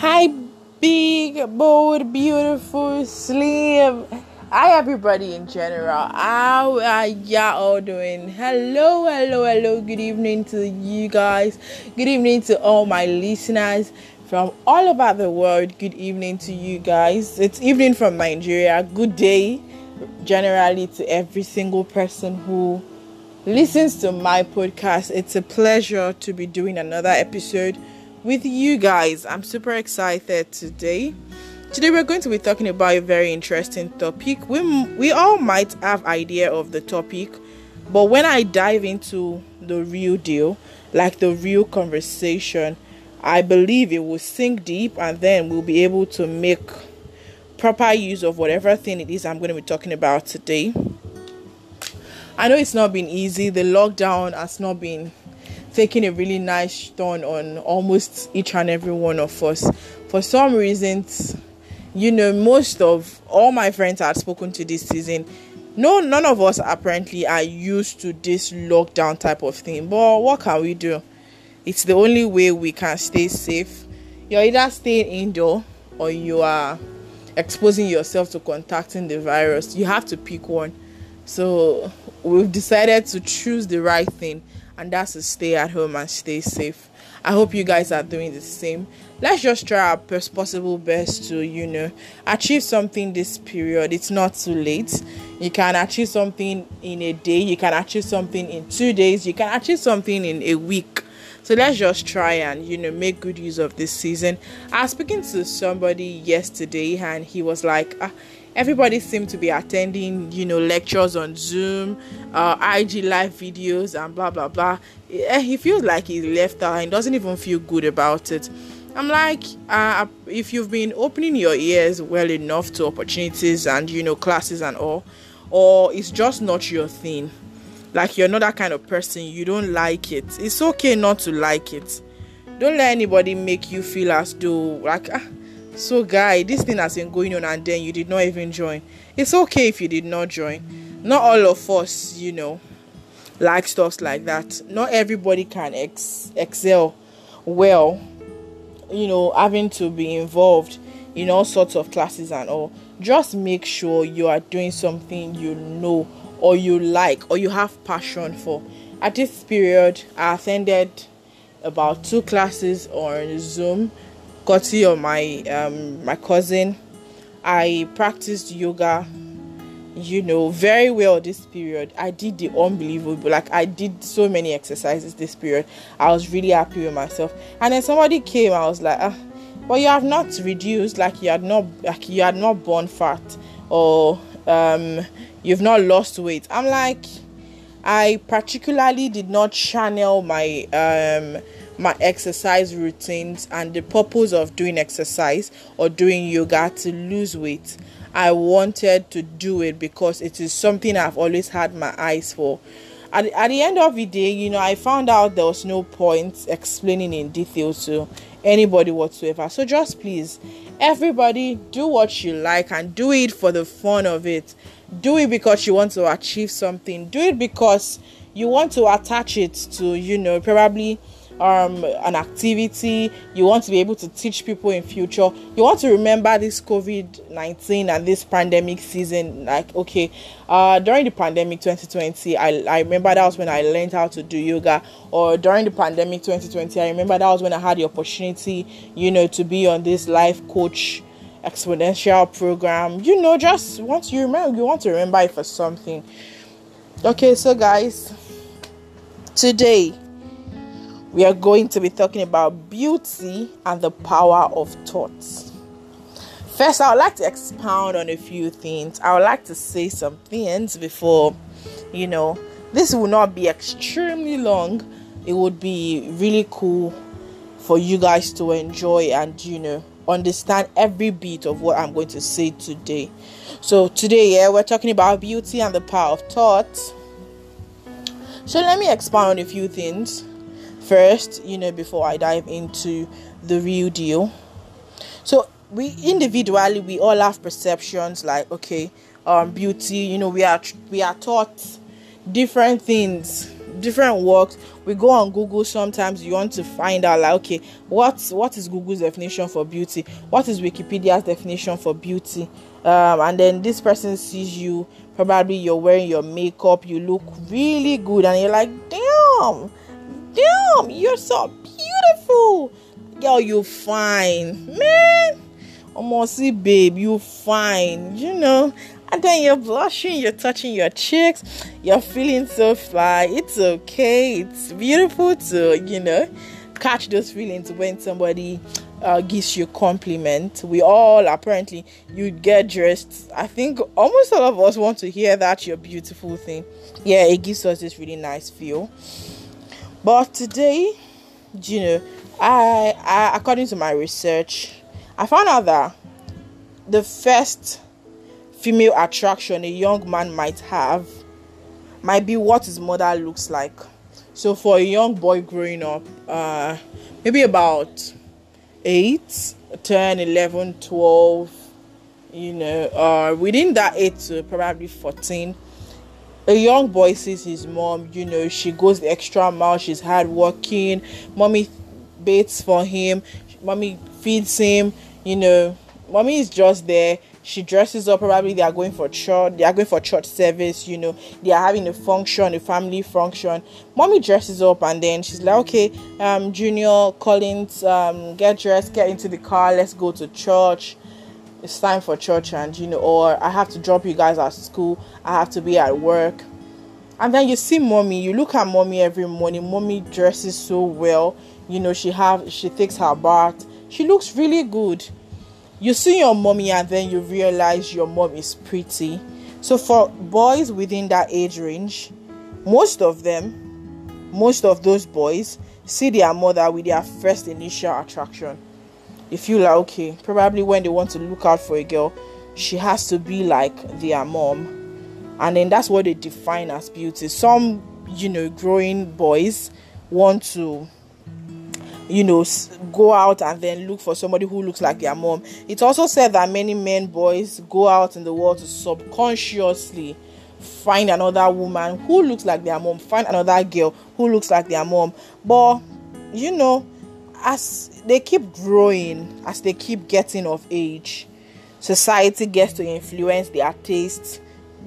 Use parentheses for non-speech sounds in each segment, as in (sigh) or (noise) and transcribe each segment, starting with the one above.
Hi, big, bold, beautiful, slim. Hi, everybody in general. How are y'all all doing? Hello, hello, hello. Good evening to you guys. Good evening to all my listeners from all over the world. Good evening to you guys. It's evening from Nigeria. Good day, generally, to every single person who listens to my podcast. It's a pleasure to be doing another episode with you guys. I'm super excited today. Today we're going to be talking about a very interesting topic. We we all might have idea of the topic, but when I dive into the real deal, like the real conversation, I believe it will sink deep and then we'll be able to make proper use of whatever thing it is I'm going to be talking about today. I know it's not been easy. The lockdown has not been taking a really nice turn on almost each and every one of us. For some reasons, you know, most of all my friends I had spoken to this season, no, none of us apparently are used to this lockdown type of thing. But what can we do? It's the only way we can stay safe. You're either staying indoor or you are exposing yourself to contacting the virus. You have to pick one. So we've decided to choose the right thing, and that's to stay at home and stay safe. I hope you guys are doing the same. Let's just try our best possible best to, you know, achieve something this period. It's not too late. You can achieve something in a day, you can achieve something in two days, you can achieve something in a week. So let's just try and you know make good use of this season. I was speaking to somebody yesterday and he was like, ah, everybody seemed to be attending you know lectures on zoom uh, ig live videos and blah blah blah. Eh, he feels like he's left out and doesn't even feel good about it. I'm like uh, if you've been opening your ears well enough to opportunities and you know classes and all or it's just not your thing like you're not that kind of person you don't like it it's okay not to like it. Don't let anybody make you feel as though like ah, so, guy, this thing has been going on, and then you did not even join. It's okay if you did not join. Not all of us, you know, like stuff like that. Not everybody can ex- excel well, you know, having to be involved in all sorts of classes and all. Just make sure you are doing something you know or you like or you have passion for. At this period, I attended about two classes on Zoom courtesy of my um, my cousin. I practiced yoga, you know, very well this period. I did the unbelievable, like I did so many exercises this period. I was really happy with myself. And then somebody came, I was like, ah, you have not reduced, like you had not, like you had not born fat, or um, you've not lost weight. I'm like, I particularly did not channel my um my exercise routines and the purpose of doing exercise or doing yoga to lose weight. I wanted to do it because it is something I've always had my eyes for. At, at the end of the day, you know, I found out there was no point explaining in detail to anybody whatsoever. So just please, everybody, do what you like and do it for the fun of it. Do it because you want to achieve something. Do it because you want to attach it to, you know, probably um, an activity you want to be able to teach people in future you want to remember this covid-19 and this pandemic season like okay uh, during the pandemic 2020 I, I remember that was when i learned how to do yoga or during the pandemic 2020 i remember that was when i had the opportunity you know to be on this life coach exponential program you know just once you remember you want to remember it for something. Okay so guys today we are going to be talking about beauty and the power of thoughts. First, I would like to expound on a few things. I would like to say some things before, you know, this will not be extremely long. It would be really cool for you guys to enjoy and, you know, understand every bit of what I'm going to say today. So, today, yeah, we're talking about beauty and the power of thought. So, let me expound on a few things first, you know, before I dive into the real deal. So we individually we all have perceptions like okay, um beauty, you know, we are we are taught different things different works. We go on google sometimes you want to find out like okay what what is google's definition for beauty? What is wikipedia's definition for beauty? Um, and then this person sees you probably you're wearing your makeup you look really good and you're like damn damn you're so beautiful girl you fine man almost see babe you fine you know and then you're blushing, you're touching your cheeks, you're feeling so fly. It's okay, it's beautiful to, you know, catch those feelings when somebody uh, gives you a compliment. We all apparently you get dressed. I think almost all of us want to hear that you're beautiful thing. Yeah, it gives us this really nice feel. But today, you know, I, I according to my research, I found out that the first female attraction a young man might have might be what his mother looks like. So for a young boy growing up, uh, maybe about 8, 10, 11, 12, you know, uh, within that 8 to probably 14, a young boy sees his mom, you know, she goes the extra mile, she's hardworking, mommy baits for him, mommy feeds him, you know, mommy is just there she dresses up probably they are going for church they are going for church service you know. They are having a function a family function. Mommy dresses up and then she's like okay um junior collins um get dressed get into the car let's go to church it's time for church and you know or i have to drop you guys at school i have to be at work and then you see mommy you look at mommy every morning mommy dresses so well you know she have she takes her bath she looks really good you see your mommy and then you realize your mom is pretty. So for boys within that age range, most of them, most of those boys see their mother with their first initial attraction. They feel like okay, probably when they want to look out for a girl, she has to be like their mom. And then that's what they define as beauty. Some, you know, growing boys want to you know go out and then look for somebody who looks like their mom it also said that many men boys go out in the world to subconsciously find another woman who looks like their mom find another girl who looks like their mom but you know as they keep growing as they keep getting of age society gets to influence their tastes.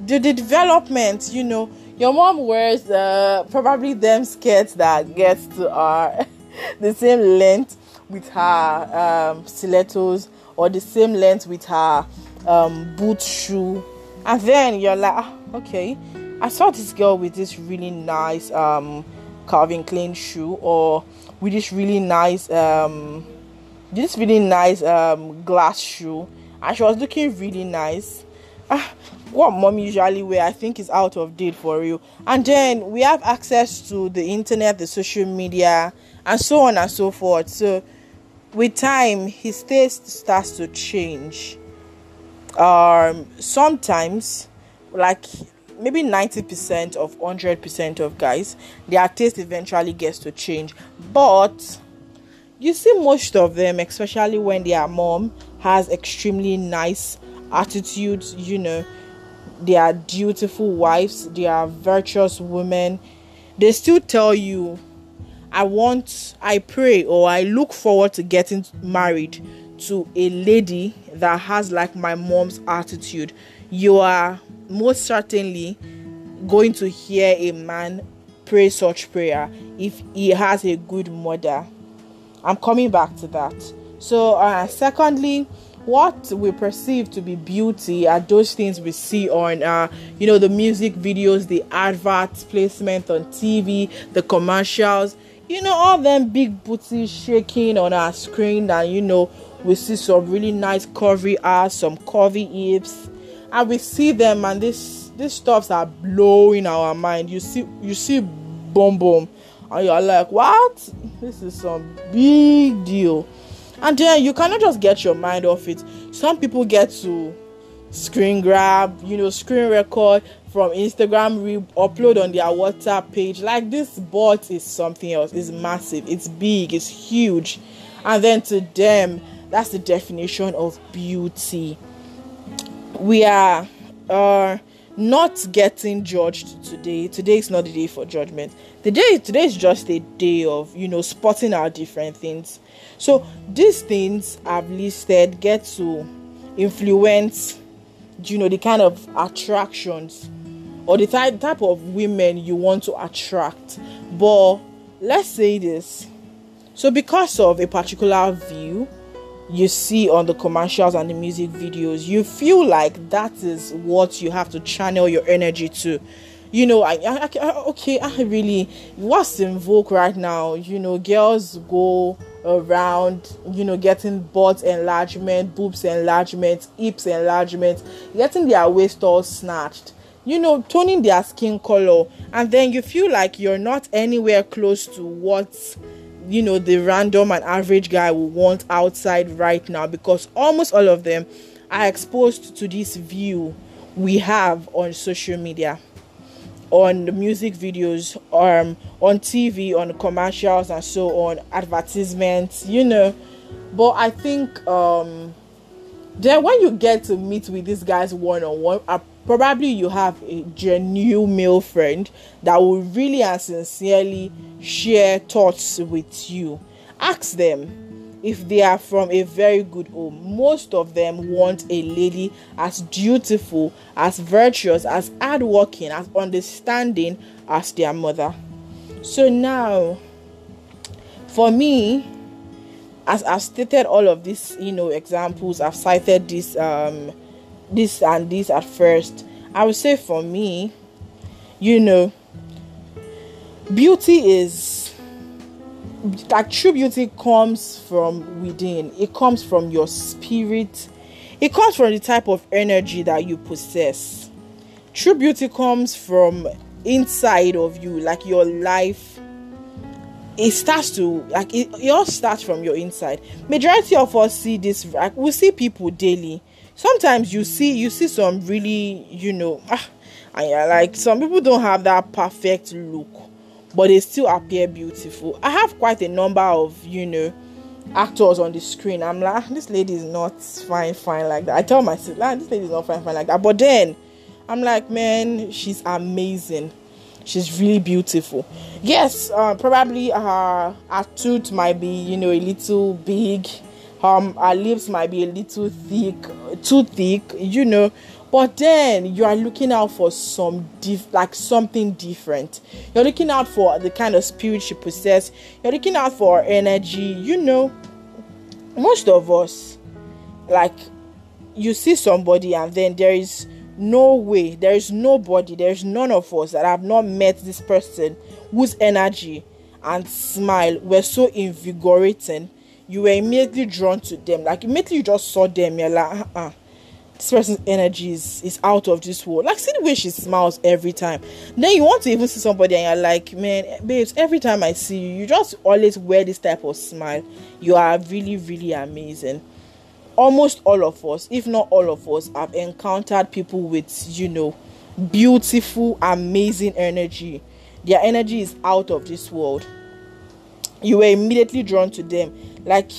The, the development you know your mom wears uh, probably them skirts that gets to our (laughs) the same length with her um, stilettos or the same length with her um, boot shoe. And then you're like ah, okay. I saw this girl with this really nice um, calvin klein shoe or with this really nice um, this really nice um, glass shoe and she was looking really nice ah, what mom usually wear i think is out of date for you and then we have access to the internet the social media and so on and so forth. So, with time, his taste starts to change. Um, sometimes, like maybe 90% of 100% of guys, their taste eventually gets to change. But you see, most of them, especially when their mom has extremely nice attitudes, you know, they are dutiful wives, they are virtuous women, they still tell you I want, I pray, or I look forward to getting married to a lady that has like my mom's attitude. You are most certainly going to hear a man pray such prayer if he has a good mother. I'm coming back to that. So, uh, secondly, what we perceive to be beauty are those things we see on, uh, you know, the music videos, the adverts, placement on TV, the commercials you know all them big booties shaking on our screen and you know we see some really nice curvy ass some curvy hips and we see them and this these stuffs are blowing our mind you see you see boom boom and you're like what this is some big deal and then you cannot just get your mind off it some people get to screen grab you know screen record from Instagram re upload on their WhatsApp page. Like this bot is something else. It's massive, it's big, it's huge. And then to them, that's the definition of beauty. We are uh not getting judged today. Today is not the day for judgment. The day today is just a day of you know spotting our different things. So these things I've listed get to influence you know the kind of attractions or the type type of women you want to attract. But let's say this. So because of a particular view you see on the commercials and the music videos, you feel like that is what you have to channel your energy to. You know, I, I, I okay, I really what's in vogue right now. You know, girls go around, you know, getting butt enlargement, boobs enlargement, hips enlargement, getting their waist all snatched you know, toning their skin color, and then you feel like you're not anywhere close to what you know the random and average guy will want outside right now because almost all of them are exposed to this view we have on social media on the music videos um on tv on commercials and so on advertisements you know. But i think um then when you get to meet with these guys one on one probably you have a genuine male friend that will really and sincerely share thoughts with you. Ask them if they are from a very good home. Most of them want a lady as dutiful, as virtuous, as hardworking, as understanding as their mother. So now, for me, as I've stated all of these, you know, examples, I've cited this um this and this at first. I would say for me, you know, beauty is like true beauty comes from within, it comes from your spirit, it comes from the type of energy that you possess. True beauty comes from inside of you, like your life. It starts to like it, it all starts from your inside. Majority of us see this like we see people daily sometimes you see you see some really you know ah, like some people don't have that perfect look but they still appear beautiful. I have quite a number of you know actors on the screen. I'm like ah, this lady is not fine fine like that. I tell myself like, ah, this lady is not fine fine like that. But then i'm like man she's amazing. She's really beautiful. Yes uh, probably her tooth might be you know a little big um our lips might be a little thick too thick you know but then you are looking out for some diff like something different. You're looking out for the kind of spirit she possesses you're looking out for energy you know. Most of us like you see somebody and then there is no way there is nobody there's none of us that have not met this person whose energy and smile were so invigorating you were immediately drawn to them. Like immediately you just saw them, you're like, uh-uh. This person's energy is, is out of this world. Like see the way she smiles every time. Then you want to even see somebody and you're like, man, babes, every time I see you, you just always wear this type of smile. You are really, really amazing. Almost all of us, if not all of us, have encountered people with, you know, beautiful, amazing energy. Their energy is out of this world you were immediately drawn to them like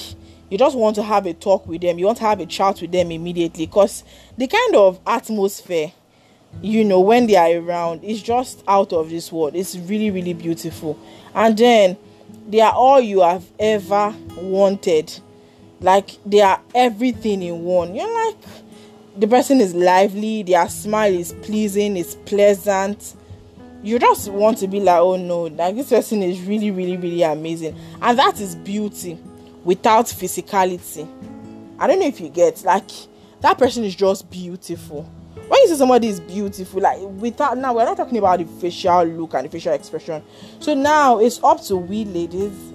you just want to have a talk with them. You want to have a chat with them immediately. Because the kind of atmosphere you know when they are around is just out of this world. It's really really beautiful. And then they are all you have ever wanted. Like they are everything in one. You're like the person is lively their smile is pleasing it's pleasant. You just want to be like oh no like this person is really really really amazing. And that is beauty without physicality. I don't know if you get like that person is just beautiful. When you say somebody is beautiful like without now we're not talking about the facial look and the facial expression. So now it's up to we ladies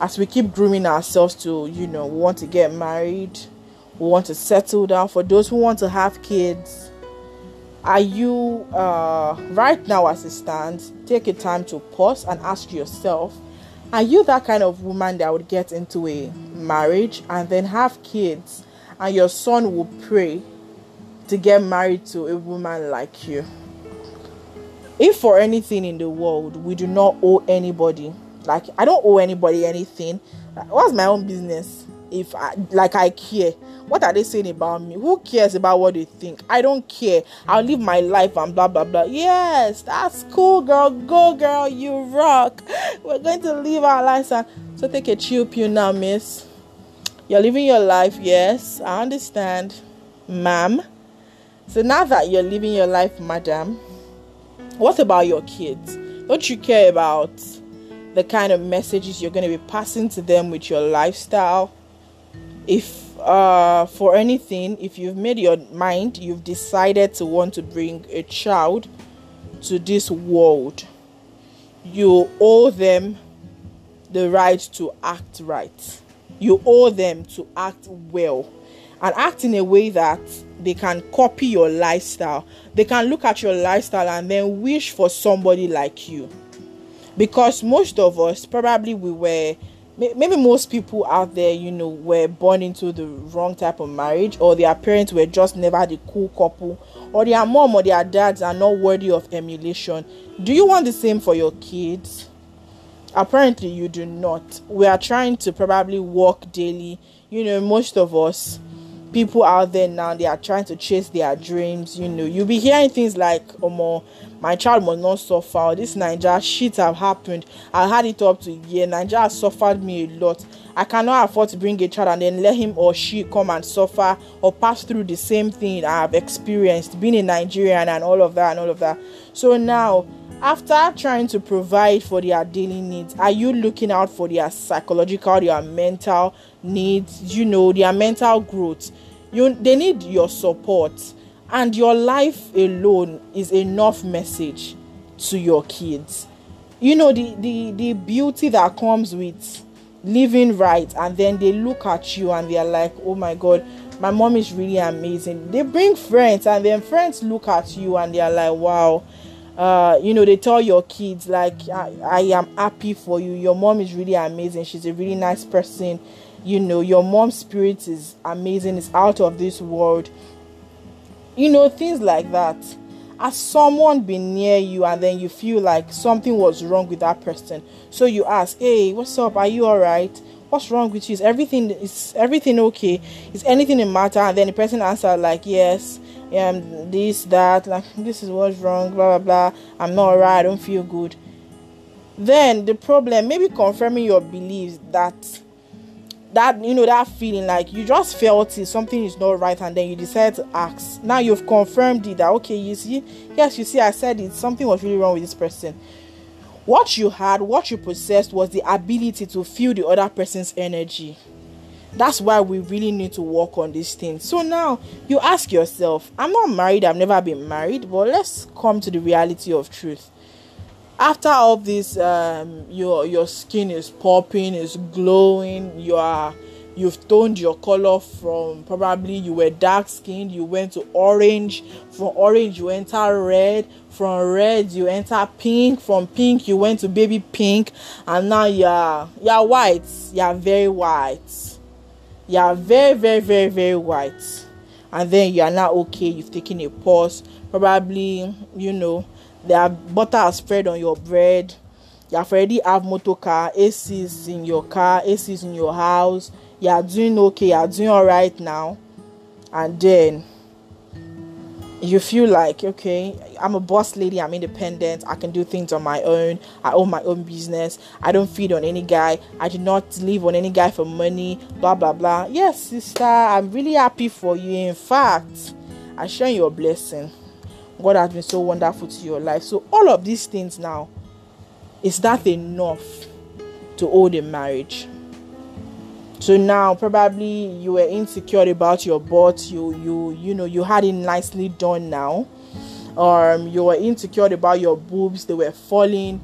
as we keep grooming ourselves to you know we want to get married we want to settle down. For those who want to have kids are you uh, right now as it stands take a time to pause and ask yourself are you that kind of woman that would get into a marriage and then have kids and your son will pray to get married to a woman like you? If for anything in the world we do not owe anybody like i don't owe anybody anything. What's my own business if I like I care. What are they saying about me? Who cares about what they think? I don't care. I'll live my life and blah blah blah. Yes, that's cool, girl. Go, girl. You rock. (laughs) We're going to live our lives and so take a chill pill now, miss. You're living your life, yes, I understand, ma'am. So now that you're living your life, madam, what about your kids? Don't you care about the kind of messages you're going to be passing to them with your lifestyle? If uh, for anything, if you've made your mind, you've decided to want to bring a child to this world, you owe them the right to act right. You owe them to act well and act in a way that they can copy your lifestyle. They can look at your lifestyle and then wish for somebody like you. Because most of us, probably we were, maybe most people out there, you know, were born into the wrong type of marriage, or their parents were just never the cool couple, or their mom or their dads are not worthy of emulation. Do you want the same for your kids? Apparently, you do not. We are trying to probably walk daily. You know, most of us people out there now they are trying to chase their dreams you know you'll be hearing things like oh my child must not suffer. This Naija shit have happened. I had it up to a year. Naija has suffered me a lot. I cannot afford to bring a child and then let him or she come and suffer or pass through the same thing i have experienced being a nigerian and all of that and all of that. So now after trying to provide for their daily needs are you looking out for their psychological their mental needs? You know their mental growth. You they need your support and your life alone is enough message to your kids you know the the the beauty that comes with living right and then they look at you and they're like oh my god my mom is really amazing they bring friends and then friends look at you and they're like wow uh, you know, they tell your kids, like, I, I am happy for you. Your mom is really amazing. She's a really nice person. You know, your mom's spirit is amazing. It's out of this world. You know, things like that. Has someone been near you and then you feel like something was wrong with that person? So you ask, Hey, what's up? Are you alright? What's wrong with you? Is everything is everything okay? Is anything the matter? And then the person answered like, Yes um this that like this is what's wrong blah blah blah i'm not alright i don't feel good then the problem maybe confirming your beliefs that that you know that feeling like you just felt it something is not right and then you decide to ask now you've confirmed it that okay you see yes you see i said it something was really wrong with this person what you had what you possessed was the ability to feel the other person's energy that's why we really need to work on these things. So now you ask yourself, I'm not married, I've never been married, but let's come to the reality of truth. After all this, um, your your skin is popping, is glowing, you are you've toned your color from probably you were dark skinned, you went to orange, from orange you enter red, from red you enter pink, from pink you went to baby pink, and now you're you're white, you're very white. You are very very very very white. And then you are now okay you've taken a pause probably you know the butter has spread on your bread. You have already have motor car acs in your car acs in your house. You are doing okay you are doing all right now. And then you feel like okay i'm a boss lady i'm independent i can do things on my own i own my own business i don't feed on any guy i do not live on any guy for money blah blah blah. Yes sister i'm really happy for you. In fact i share your blessing god has been so wonderful to your life. So all of these things now is that enough to hold a marriage? So now probably you were insecure about your butt you you you know you had it nicely done now. Um you were insecure about your boobs. They were falling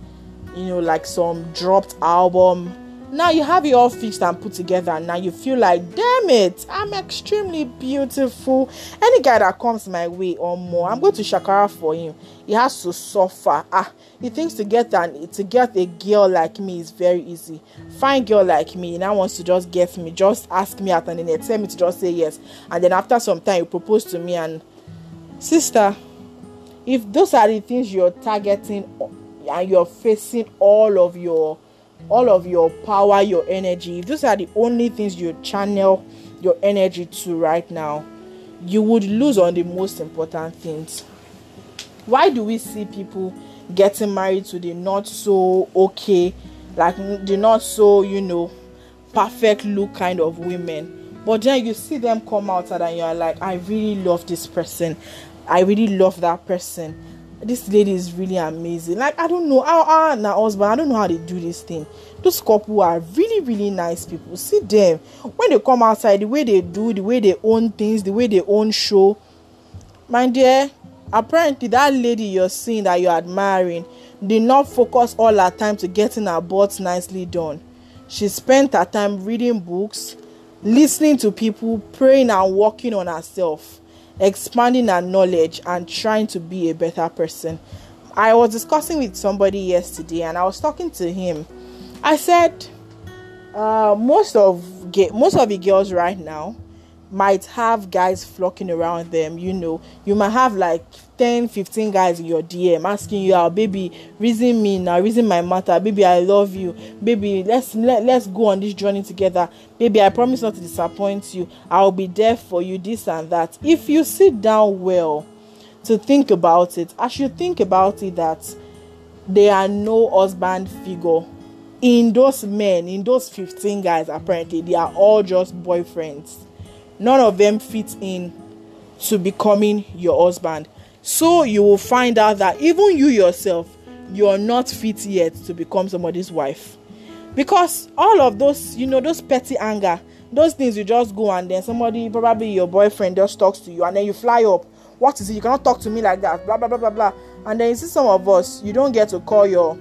you know like some dropped album now you have it all fixed and put together and now you feel like damn it i'm extremely beautiful. Any guy that comes my way or more i'm going to shakara for him. He has to suffer. Ah he thinks to get an to get a girl like me is very easy. Find girl like me now wants to just get me just ask me out and then they tell me to just say yes. And then after some time you propose to me and sister if those are the things you're targeting and you're facing all of your all of your power, your energy, if those are the only things you channel your energy to right now, you would lose on the most important things. Why do we see people getting married to the not so okay, like the not so, you know, perfect look kind of women? But then you see them come out and you're like, I really love this person. I really love that person this lady is really amazing. Like I don't know how how now husband, I don't know how they do this thing. Those couple are really, really nice people. See them when they come outside, the way they do, the way they own things, the way they own show. My dear, apparently that lady you're seeing that you're admiring did not focus all her time to getting her butt nicely done. She spent her time reading books, listening to people, praying and working on herself expanding our knowledge and trying to be a better person. I was discussing with somebody yesterday and I was talking to him. I said, uh, most of most of the girls right now might have guys flocking around them you know you might have like 10 15 guys in your dm asking you oh baby reason me now reason my matter baby i love you. Baby let's let, let's go on this journey together. Baby i promise not to disappoint you. I'll be there for you this and that. If you sit down well to think about it i should think about it that there are no husband figure in those men in those 15 guys apparently they are all just boyfriends. None of them fit in to becoming your husband. So you will find out that even you yourself, you're not fit yet to become somebody's wife. Because all of those, you know, those petty anger, those things you just go and then somebody, probably your boyfriend, just talks to you and then you fly up. What is it? You cannot talk to me like that, blah blah blah blah blah. And then you see some of us, you don't get to call your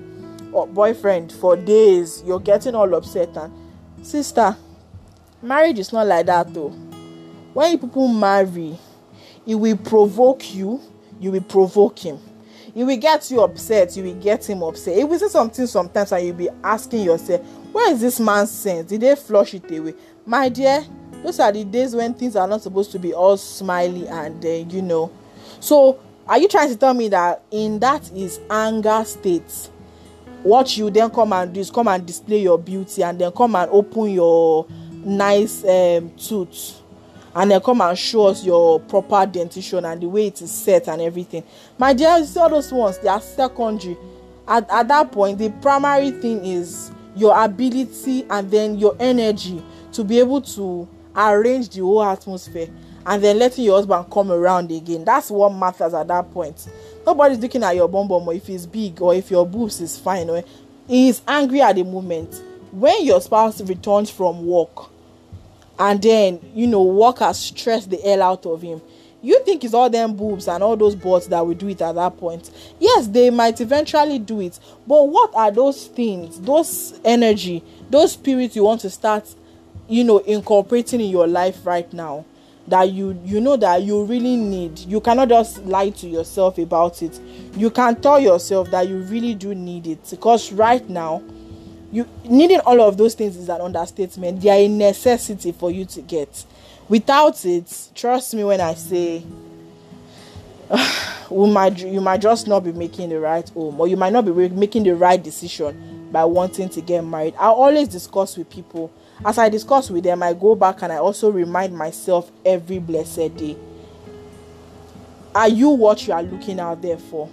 uh, boyfriend for days, you're getting all upset. And sister, marriage is not like that though when people marry it will provoke you you will provoke him. He will get you upset you will get him upset. He will say something sometimes and you'll be asking yourself where is this man's sense? Did they flush it away? My dear those are the days when things are not supposed to be all smiley and uh, you know. So are you trying to tell me that in that is anger state what you then come and do is come and display your beauty and then come and open your nice um, tooth and then come and show us your proper dentition and the way it is set and everything. My dear you see all those ones they are secondary. At, at that point the primary thing is your ability and then your energy to be able to arrange the whole atmosphere and then letting your husband come around again. That's what matters at that point. Nobody's looking at your bum bum or if it's big or if your boobs is fine or he is angry at the moment. When your spouse returns from work and then you know work has stressed the hell out of him. You think it's all them boobs and all those butts that will do it at that point? Yes they might eventually do it but what are those things those energy those spirits you want to start you know incorporating in your life right now that you you know that you really need? You cannot just lie to yourself about it. You can tell yourself that you really do need it because right now you needing all of those things is an understatement. They are a necessity for you to get. Without it trust me when i say (sighs) we might you might just not be making the right home or you might not be making the right decision by wanting to get married. I always discuss with people. As i discuss with them i go back and i also remind myself every blessed day. Are you what you are looking out there for?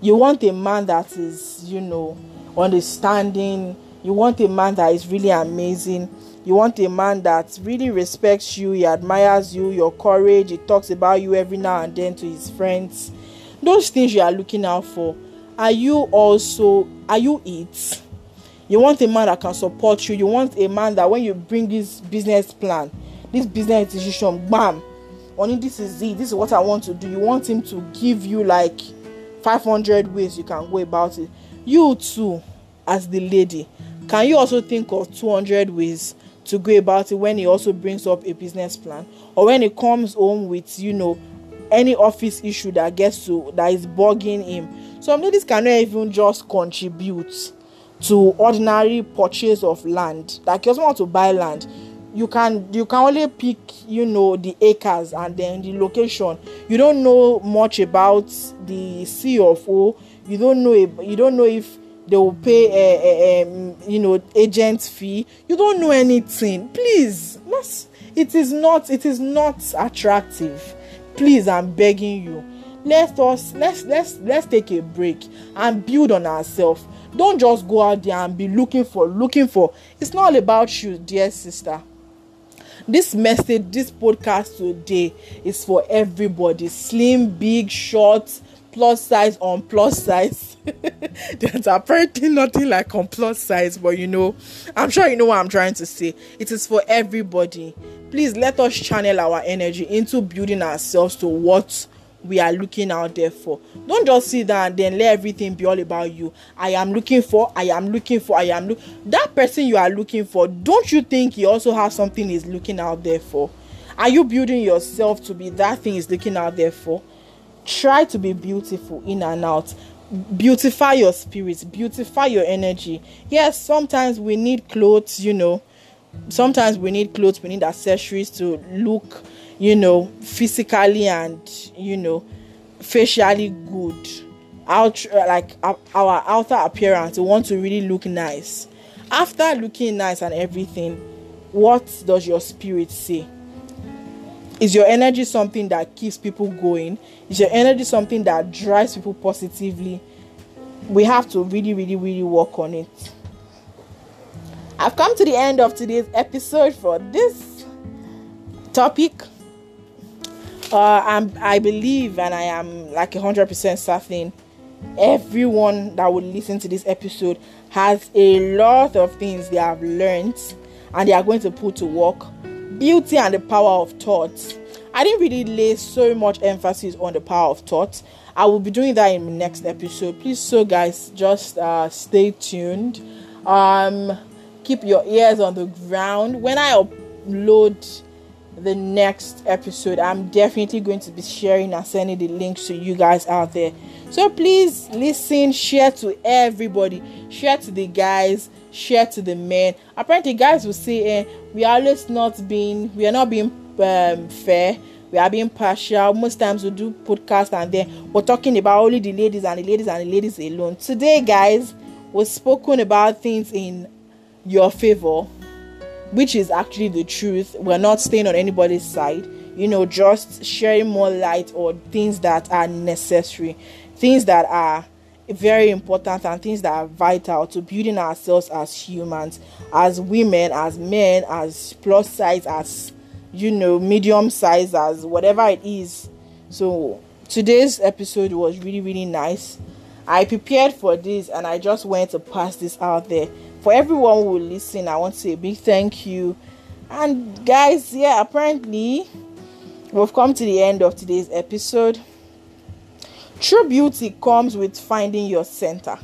You want a man that is you know understanding you want a man that is really amazing. You want a man that really respects you, he admires you, your courage, he talks about you every now and then to his friends. Those things you are looking out for. Are you also are you it? You want a man that can support you. You want a man that when you bring this business plan, this business decision, bam, only this is it. This is what I want to do. You want him to give you like 500 ways you can go about it. You too, as the lady, can you also think of 200 ways to go about it when he also brings up a business plan? Or when he comes home with you know any office issue that gets to that is bugging him? Some ladies cannot even just contribute to ordinary purchase of land. Like you also want to buy land you can you can only pick you know the acres and then the location. You don't know much about the c of o. You don't know you don't know if they will pay a, a, a you know agent fee. You don't know anything. Please let's it is not it is not attractive. Please i'm begging you. Let us let's let's let's take a break and build on ourselves. Don't just go out there and be looking for looking for. It's not all about you dear sister. This message this podcast today is for everybody. Slim big short plus size on plus size (laughs) there's apparently nothing like on plus size but you know i'm sure you know what i'm trying to say it is for everybody please let us channel our energy into building ourselves to what we are looking out there for. Don't just sit down and then let everything be all about you. I am looking for, I am looking for, I am look. That person you are looking for, don't you think he also has something he's looking out there for? Are you building yourself to be that thing he's looking out there for? Try to be beautiful in and out. Beautify your spirit, beautify your energy. Yes, sometimes we need clothes, you know. Sometimes we need clothes, we need accessories to look you know, physically and you know, facially good. Out like our outer appearance, we want to really look nice. After looking nice and everything, what does your spirit say? Is your energy something that keeps people going? Is your energy something that drives people positively? We have to really, really, really work on it. I've come to the end of today's episode for this topic uh, I'm, I believe and I am like 100% certain everyone that would listen to this episode has a lot of things they have learned and they are going to put to work. Beauty and the power of thought. I didn't really lay so much emphasis on the power of thought. I will be doing that in the next episode. Please, so guys, just uh, stay tuned. Um, keep your ears on the ground. When I upload the next episode. I'm definitely going to be sharing and sending the links to you guys out there. So please listen, share to everybody, share to the guys, share to the men. Apparently, guys will say, eh, we are always not being, we are not being um, fair. We are being partial. Most times we do podcast and then we're talking about only the ladies and the ladies and the ladies alone. Today, guys, we've spoken about things in your favor which is actually the truth. We're not staying on anybody's side, you know, just sharing more light on things that are necessary, things that are very important, and things that are vital to building ourselves as humans, as women, as men, as plus size, as you know, medium size, as whatever it is. So, today's episode was really, really nice. I prepared for this and I just went to pass this out there for everyone who will listen, I want to say a big thank you. And guys, yeah, apparently we've come to the end of today's episode. True beauty comes with finding your center.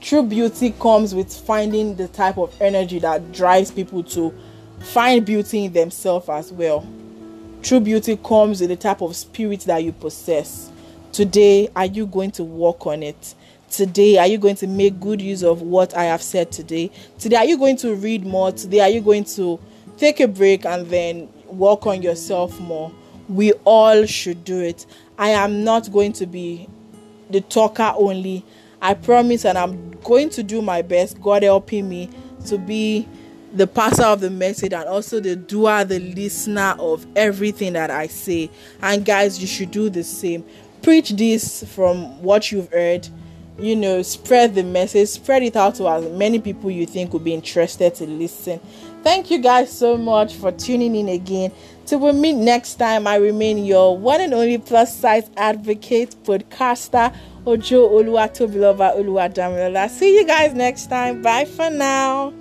True beauty comes with finding the type of energy that drives people to find beauty in themselves as well. True beauty comes with the type of spirit that you possess. Today, are you going to work on it? today are you going to make good use of what i have said today today are you going to read more today are you going to take a break and then work on yourself more we all should do it i am not going to be the talker only. I promise and i'm going to do my best god helping me to be the passer of the message and also the doer the listener of everything that i say. And guys you should do the same. Preach this from what you've heard. You know, spread the message, spread it out to as many people you think would be interested to listen. Thank you guys so much for tuning in again. Till we meet next time, I remain your one and only plus size advocate, podcaster, Ojo Oluwatobiloba Oluwadamilola. See you guys next time. Bye for now.